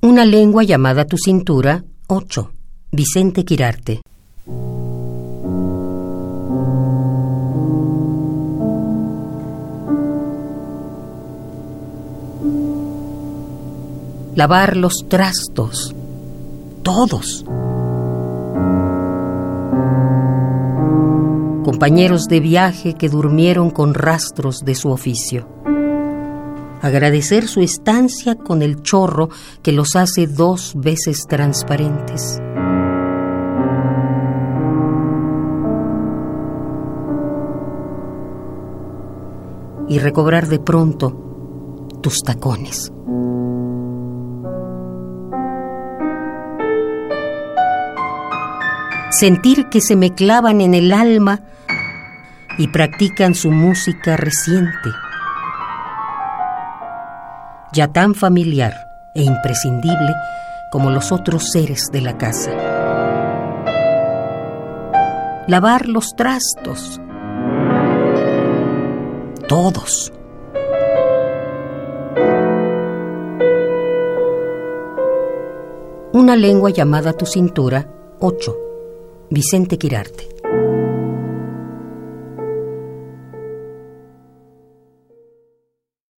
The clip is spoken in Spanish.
Una lengua llamada tu cintura, 8. Vicente Quirarte. Lavar los trastos, todos. Compañeros de viaje que durmieron con rastros de su oficio agradecer su estancia con el chorro que los hace dos veces transparentes. Y recobrar de pronto tus tacones. Sentir que se me clavan en el alma y practican su música reciente ya tan familiar e imprescindible como los otros seres de la casa. Lavar los trastos. Todos. Una lengua llamada tu cintura, 8. Vicente Quirarte.